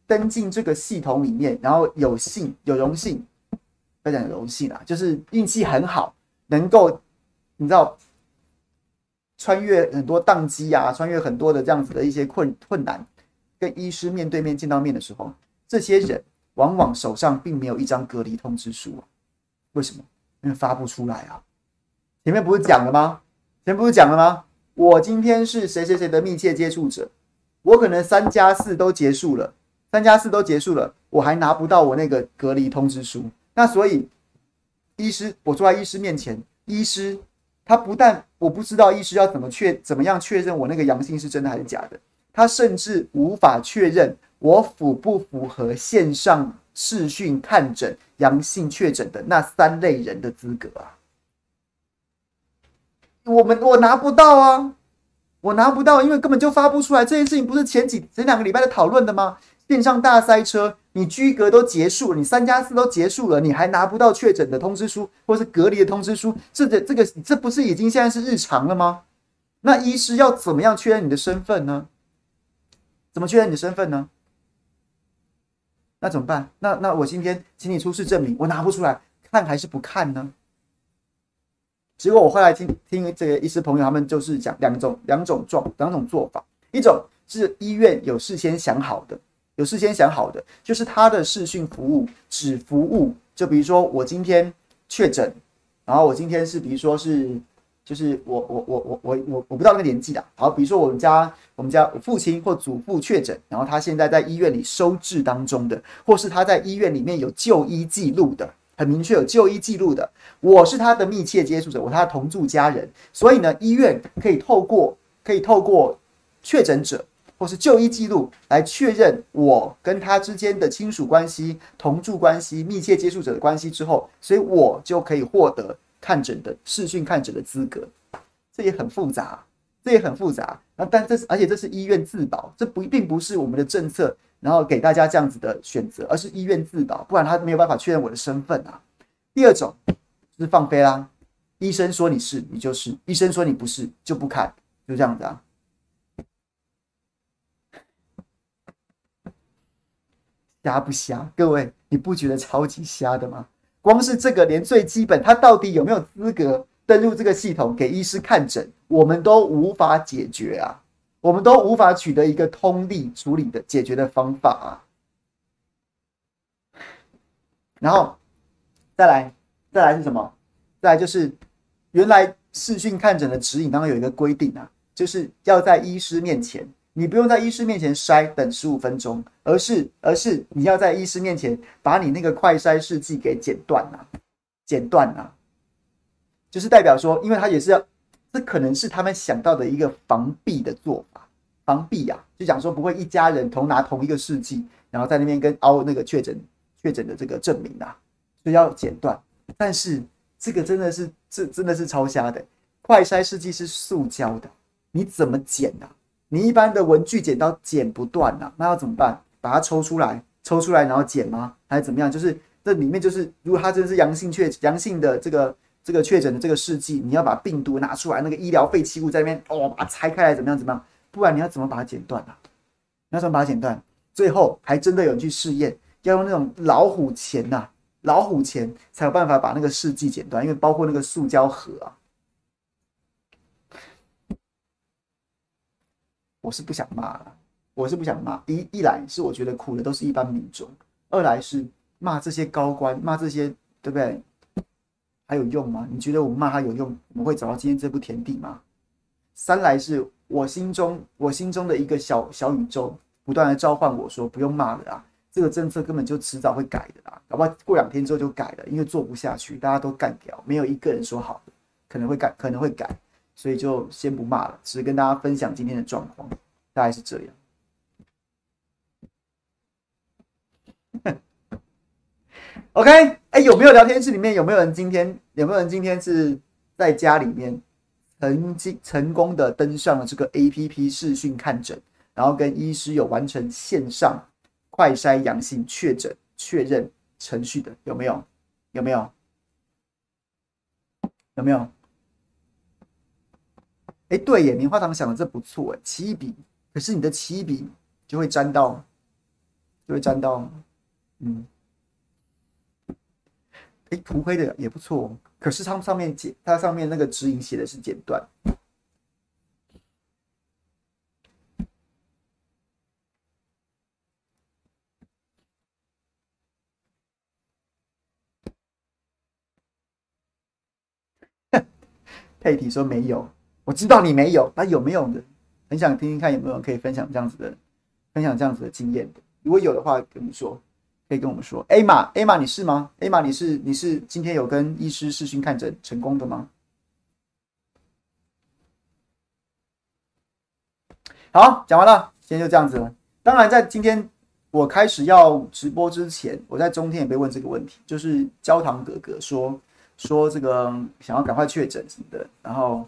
登进这个系统里面，然后有幸有荣幸，不要讲有荣幸啦，就是运气很好，能够你知道。穿越很多宕机啊，穿越很多的这样子的一些困困难，跟医师面对面见到面的时候，这些人往往手上并没有一张隔离通知书。为什么？因为发不出来啊。前面不是讲了吗？前面不是讲了吗？我今天是谁谁谁的密切接触者，我可能三加四都结束了，三加四都结束了，我还拿不到我那个隔离通知书。那所以，医师，我坐在医师面前，医师。他不但我不知道医师要怎么确怎么样确认我那个阳性是真的还是假的，他甚至无法确认我符不符合线上视讯看诊阳性确诊的那三类人的资格啊！我们我拿不到啊，我拿不到，因为根本就发不出来。这件事情不是前几前两个礼拜的讨论的吗？线上大塞车，你居隔都结束了，你三加四都结束了，你还拿不到确诊的通知书或是隔离的通知书，这个这个这不是已经现在是日常了吗？那医师要怎么样确认你的身份呢？怎么确认你的身份呢？那怎么办？那那我今天请你出示证明，我拿不出来，看还是不看呢？结果我后来听听这个医师朋友他们就是讲两种两种状两种做法，一种是医院有事先想好的，有事先想好的，就是他的视讯服务只服务，就比如说我今天确诊，然后我今天是比如说是。就是我我我我我我我不到那个年纪的，好，比如说我们家我们家父亲或祖父确诊，然后他现在在医院里收治当中的，或是他在医院里面有就医记录的，很明确有就医记录的，我是他的密切接触者，我是他的同住家人，所以呢，医院可以透过可以透过确诊者或是就医记录来确认我跟他之间的亲属关系、同住关系、密切接触者的关系之后，所以我就可以获得。看诊的视讯看诊的资格，这也很复杂，这也很复杂。那但这是，而且这是医院自保，这不并不是我们的政策，然后给大家这样子的选择，而是医院自保，不然他没有办法确认我的身份啊。第二种是放飞啦，医生说你是，你就是；医生说你不是，就不看，就这样子啊。瞎不瞎？各位，你不觉得超级瞎的吗？光是这个，连最基本，他到底有没有资格登入这个系统给医师看诊，我们都无法解决啊！我们都无法取得一个通力处理的解决的方法啊！然后再来，再来是什么？再来就是原来视讯看诊的指引当中有一个规定啊，就是要在医师面前。你不用在医师面前筛等十五分钟，而是而是你要在医师面前把你那个快筛试剂给剪断了，剪断了，就是代表说，因为他也是要，这可能是他们想到的一个防弊的做法，防弊呀、啊，就讲说不会一家人同拿同一个试剂，然后在那边跟凹那个确诊确诊的这个证明啊，所以要剪断。但是这个真的是这真的是超瞎的，快筛试剂是塑胶的，你怎么剪啊？你一般的文具剪刀剪不断呐，那要怎么办？把它抽出来，抽出来然后剪吗？还是怎么样？就是这里面就是，如果它真的是阳性确阳性的这个这个确诊的这个试剂，你要把病毒拿出来，那个医疗废弃物在那边哦，把它拆开来，怎么样？怎么样？不然你要怎么把它剪断啊？你要怎么把它剪断？最后还真的有人去试验，要用那种老虎钳呐，老虎钳才有办法把那个试剂剪断，因为包括那个塑胶盒啊。我是不想骂了，我是不想骂。一一来是我觉得苦的都是一般民众，二来是骂这些高官，骂这些对不对？还有用吗？你觉得我骂他有用？我们会找到今天这步田地吗？三来是我心中我心中的一个小小宇宙，不断的召唤我说不用骂了啊，这个政策根本就迟早会改的啦，搞不好过两天之后就改了，因为做不下去，大家都干掉，没有一个人说好的，可能会改，可能会改。所以就先不骂了，只是跟大家分享今天的状况，大概是这样。OK，哎、有没有聊天室里面有没有人今天有没有人今天是在家里面曾经成功的登上了这个 APP 视讯看诊，然后跟医师有完成线上快筛阳性确诊确认程序的？有没有？有没有？有没有？哎，对耶，棉花糖想的这不错哎，奇异笔，可是你的奇异笔就会沾到，就会沾到，嗯，哎，涂黑的也不错，可是它上面剪，它上面那个指引写的是剪断。佩蒂说没有。我知道你没有，那有没有的？很想听听看有没有人可以分享这样子的，分享这样子的经验的。如果有的话，跟我们说，可以跟我们说。艾玛，艾玛，你是吗？艾玛，你是你是今天有跟医师视讯看诊成功的吗？好，讲完了，今天就这样子了。当然，在今天我开始要直播之前，我在中天也被问这个问题，就是焦糖哥哥说说这个想要赶快确诊什么的，然后。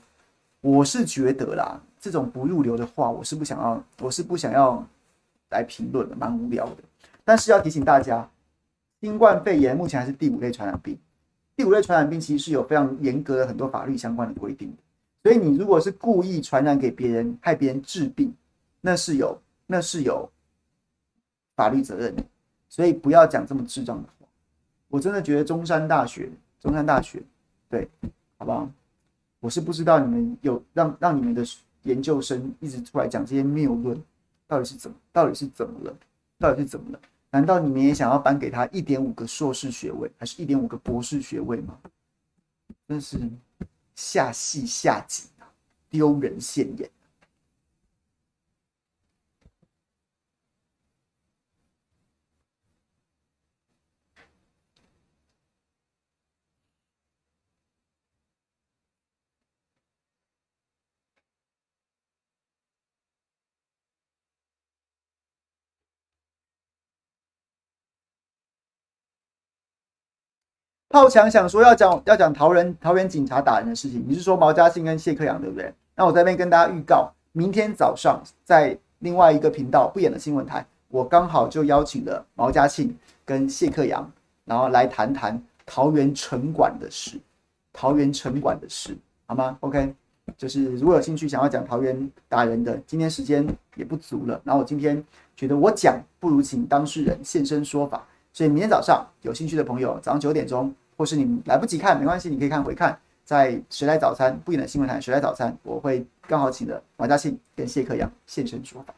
我是觉得啦，这种不入流的话，我是不想要，我是不想要，来评论的，蛮无聊的。但是要提醒大家，新冠肺炎目前还是第五类传染病。第五类传染病其实是有非常严格的很多法律相关的规定的。所以你如果是故意传染给别人，害别人治病，那是有那是有法律责任的。所以不要讲这么智障的话。我真的觉得中山大学，中山大学，对，好不好？我是不知道你们有让让你们的研究生一直出来讲这些谬论，到底是怎么，到底是怎么了？到底是怎么了？难道你们也想要颁给他一点五个硕士学位，还是一点五个博士学位吗？真是下戏下级，丢人现眼。浩强想说要讲要讲桃园桃园警察打人的事情，你是说毛嘉庆跟谢克阳对不对？那我在那边跟大家预告，明天早上在另外一个频道不演的新闻台，我刚好就邀请了毛嘉庆跟谢克阳，然后来谈谈桃园城管的事，桃园城管的事，好吗？OK，就是如果有兴趣想要讲桃园打人的，今天时间也不足了，然后我今天觉得我讲不如请当事人现身说法，所以明天早上有兴趣的朋友，早上九点钟。或是你来不及看没关系，你可以看回看，在《谁来早餐》不演的新闻台，《谁来早餐》我会刚好请的王嘉庆跟谢克阳现身说法。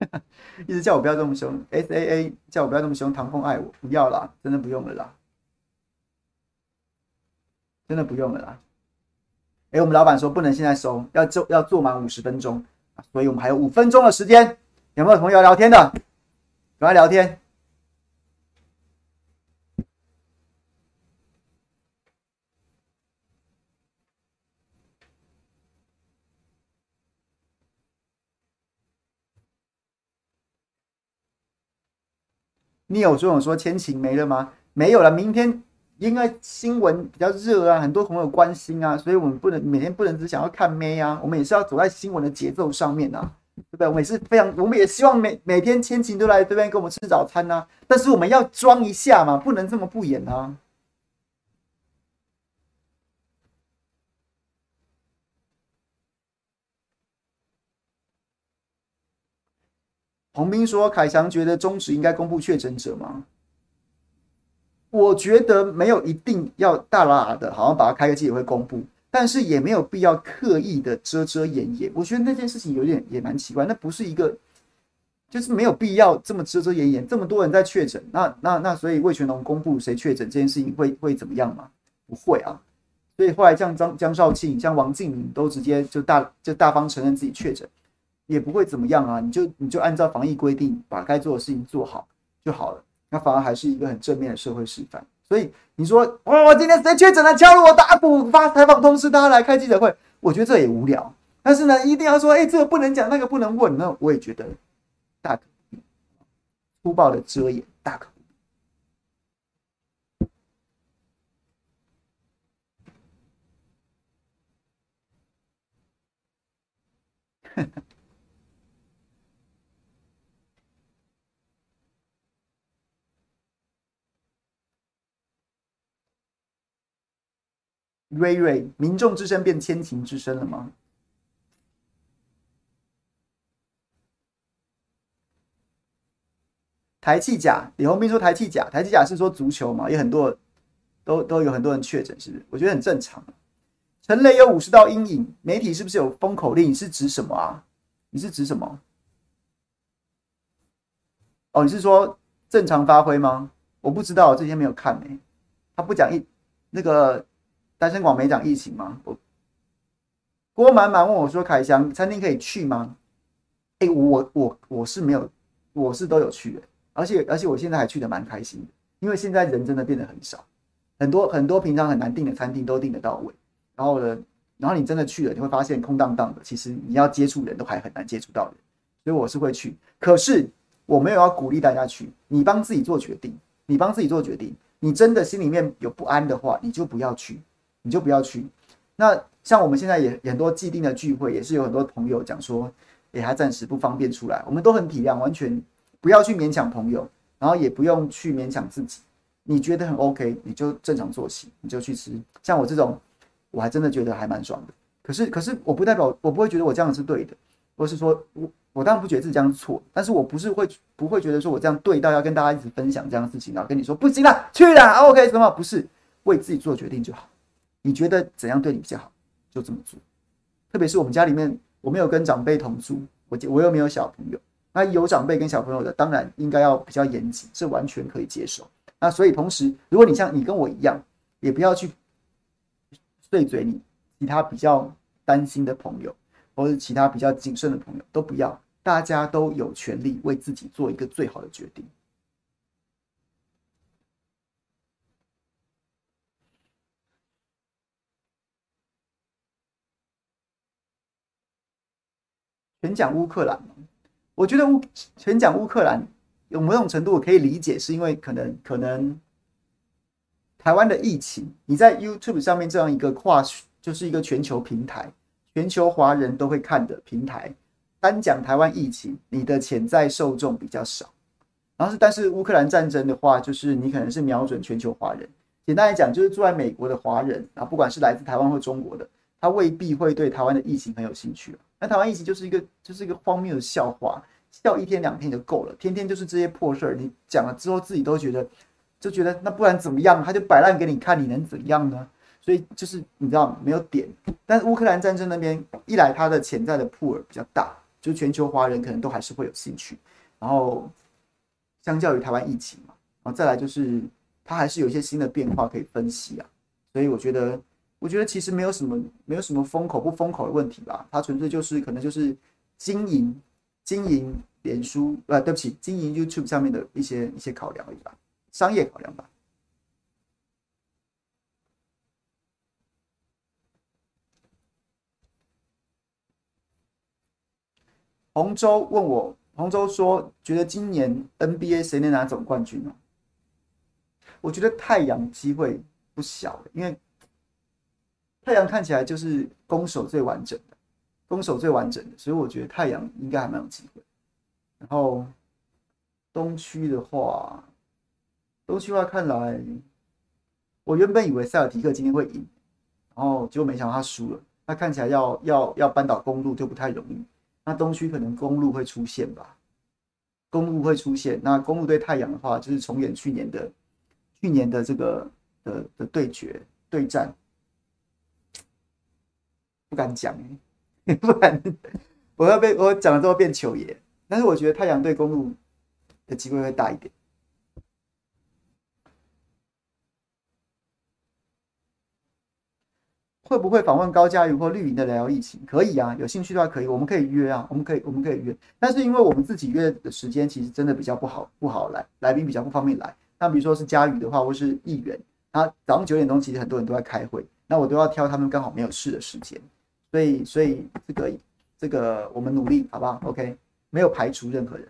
一直叫我不要这么凶，S A A 叫我不要这么凶，唐风爱我，不要啦，真的不用了啦。真的不用了啦。哎，我们老板说不能现在收，要做要做满五十分钟，所以我们还有五分钟的时间。有没有朋友聊天的？赶快聊天。你有这种说千晴没了吗？没有了，明天。因为新闻比较热啊，很多朋友关心啊，所以我们不能每天不能只想要看妹啊，我们也是要走在新闻的节奏上面啊，对不对？我们也是非常，我们也希望每每天千晴都来这边跟我们吃早餐呐、啊，但是我们要装一下嘛，不能这么不演啊。洪斌说：“凯翔觉得中指应该公布确诊者吗？”我觉得没有一定要大喇喇的，好像把它开个记者会公布，但是也没有必要刻意的遮遮掩掩。我觉得那件事情有点也蛮奇怪，那不是一个，就是没有必要这么遮遮掩掩。这么多人在确诊，那那那，所以魏全龙公布谁确诊这件事情会会怎么样吗？不会啊。所以后来像张江少庆、像王静敏都直接就大就大方承认自己确诊，也不会怎么样啊。你就你就按照防疫规定把该做的事情做好就好了。那反而还是一个很正面的社会示范，所以你说哇，我今天谁确诊了，敲锣打鼓发采访通知，大家来开记者会，我觉得这也无聊。但是呢，一定要说，哎、这个不能讲，那个不能问，那我也觉得大可不必，粗暴的遮掩，大可不必。瑞瑞，民众之声变千晴之声了吗？台气甲，李鸿斌说台气甲，台气甲是说足球嘛？有很多都都有很多人确诊，是不是？我觉得很正常。陈雷有五十道阴影，媒体是不是有封口令？你是指什么啊？你是指什么？哦，你是说正常发挥吗？我不知道，这些没有看呢、他不讲一那个。单身广没讲疫情吗？我郭满满问我说：“凯翔，餐厅可以去吗？”哎、欸，我我我是没有，我是都有去的，而且而且我现在还去的蛮开心的，因为现在人真的变得很少，很多很多平常很难订的餐厅都订得到位，然后呢，然后你真的去了，你会发现空荡荡的，其实你要接触人都还很难接触到人，所以我是会去。可是我没有要鼓励大家去，你帮自己做决定，你帮自己做决定。你真的心里面有不安的话，你就不要去，你就不要去。那像我们现在也很多既定的聚会，也是有很多朋友讲说，也还暂时不方便出来，我们都很体谅，完全不要去勉强朋友，然后也不用去勉强自己。你觉得很 OK，你就正常作息，你就去吃。像我这种，我还真的觉得还蛮爽的。可是，可是我不代表我不会觉得我这样是对的，或是说我。我当然不觉得自己这样是错，但是我不是会不会觉得说我这样对到要跟大家一直分享这样的事情，然后跟你说不行了，去了，OK 什么？不是为自己做决定就好。你觉得怎样对你比较好，就这么做。特别是我们家里面，我没有跟长辈同住，我我又没有小朋友，那有长辈跟小朋友的，当然应该要比较严谨，是完全可以接受。那所以同时，如果你像你跟我一样，也不要去碎嘴你其他比较担心的朋友。或者其他比较谨慎的朋友都不要，大家都有权利为自己做一个最好的决定。全讲乌克兰，我觉得乌全讲乌克兰有某种程度我可以理解，是因为可能可能台湾的疫情，你在 YouTube 上面这样一个跨就是一个全球平台。全球华人都会看的平台，单讲台湾疫情，你的潜在受众比较少。然后是，但是乌克兰战争的话，就是你可能是瞄准全球华人。简单来讲，就是住在美国的华人啊，不管是来自台湾或中国的，他未必会对台湾的疫情很有兴趣。那台湾疫情就是一个就是一个荒谬的笑话，笑一天两天就够了，天天就是这些破事儿。你讲了之后，自己都觉得就觉得那不然怎么样？他就摆烂给你看，你能怎样呢？所以就是你知道没有点，但是乌克兰战争那边一来，它的潜在的铺尔比较大，就全球华人可能都还是会有兴趣。然后相较于台湾疫情嘛，然后再来就是它还是有一些新的变化可以分析啊。所以我觉得，我觉得其实没有什么没有什么封口不封口的问题吧。它纯粹就是可能就是经营经营脸书呃，对不起，经营 YouTube 上面的一些一些考量而已吧，商业考量吧。洪州问我，洪州说觉得今年 NBA 谁能拿总冠军呢？我觉得太阳机会不小，因为太阳看起来就是攻守最完整的，攻守最完整的，所以我觉得太阳应该还蛮有机会。然后东区的话，东区的话看来，我原本以为塞尔提克今天会赢，然后结果没想到他输了，那看起来要要要扳倒公路就不太容易。那东区可能公路会出现吧，公路会出现。那公路对太阳的话，就是重演去年的去年的这个的的对决对战，不敢讲，不敢，我要被我讲了之后变球爷。但是我觉得太阳对公路的机会会大一点。会不会访问高嘉瑜或绿营的聊疫情？可以啊，有兴趣的话可以，我们可以约啊，我们可以，我们可以约。但是因为我们自己约的时间其实真的比较不好，不好来，来宾比较不方便来。那比如说是嘉瑜的话，或是议员，他早上九点钟其实很多人都在开会，那我都要挑他们刚好没有事的时间。所以，所以这个这个我们努力，好不好？OK，没有排除任何人。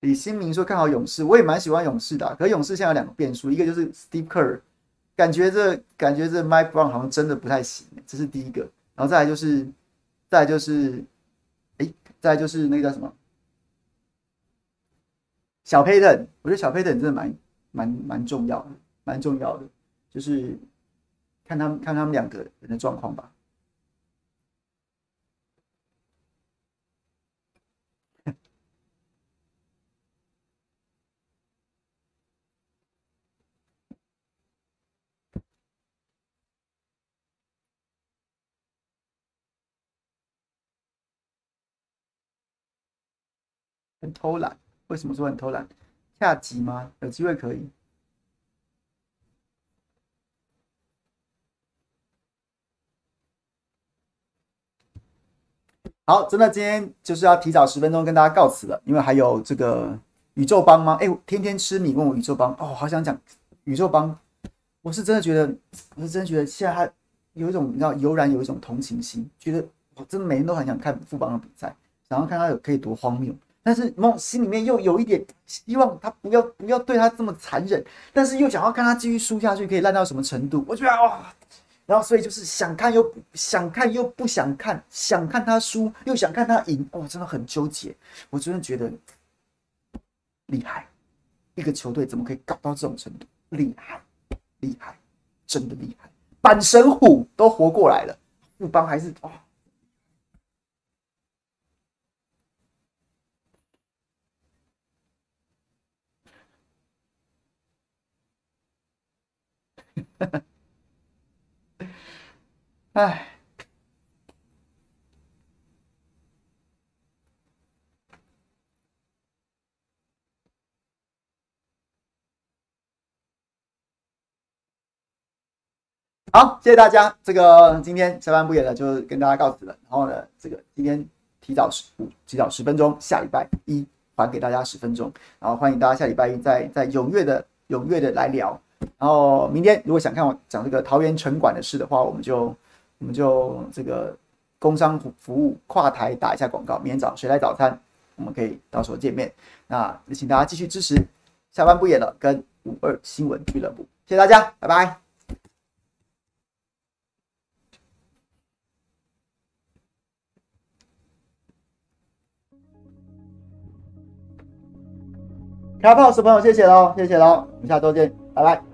李新明说看好勇士，我也蛮喜欢勇士的。可是勇士现在有两个变数，一个就是 Steve Kerr，感觉这感觉这 Mike Brown 好像真的不太行，这是第一个。然后再来就是，再来就是，哎，再来就是那个叫什么小 Payton，我觉得小 Payton 真的蛮蛮蛮重要的，蛮重要的，就是看他们看他们两个人的状况吧。偷懒？为什么说很偷懒？下集吗？有机会可以。好，真的今天就是要提早十分钟跟大家告辞了，因为还有这个宇宙帮吗？哎、欸，天天吃米问我宇宙帮，哦，好想讲宇宙帮。我是真的觉得，我是真的觉得现在他有一种你知道油然有一种同情心，觉得我真的每天都很想看富邦的比赛，想要看他有可以多荒谬。但是梦心里面又有一点希望他不要不要对他这么残忍，但是又想要看他继续输下去可以烂到什么程度。我觉得哇，然后所以就是想看又想看又不想看，想看他输又想看他赢，哇，真的很纠结。我真的觉得厉害，一个球队怎么可以搞到这种程度？厉害，厉害，真的厉害！板神虎都活过来了，富邦还是哇。哈哈哎，好，谢谢大家。这个今天下班不演了，就跟大家告辞了。然后呢，这个今天提早十五提早十分钟，下礼拜一还给大家十分钟。然后欢迎大家下礼拜一再再踊跃的踊跃的来聊。然后明天如果想看我讲这个桃园城管的事的话，我们就我们就这个工商服务跨台打一下广告。明天早谁来早餐，我们可以到时候见面。那也请大家继续支持，下班不演了，跟五二新闻俱乐部，谢谢大家，拜拜。卡 pose 朋友，谢谢喽，谢谢喽，我们下周见，拜拜。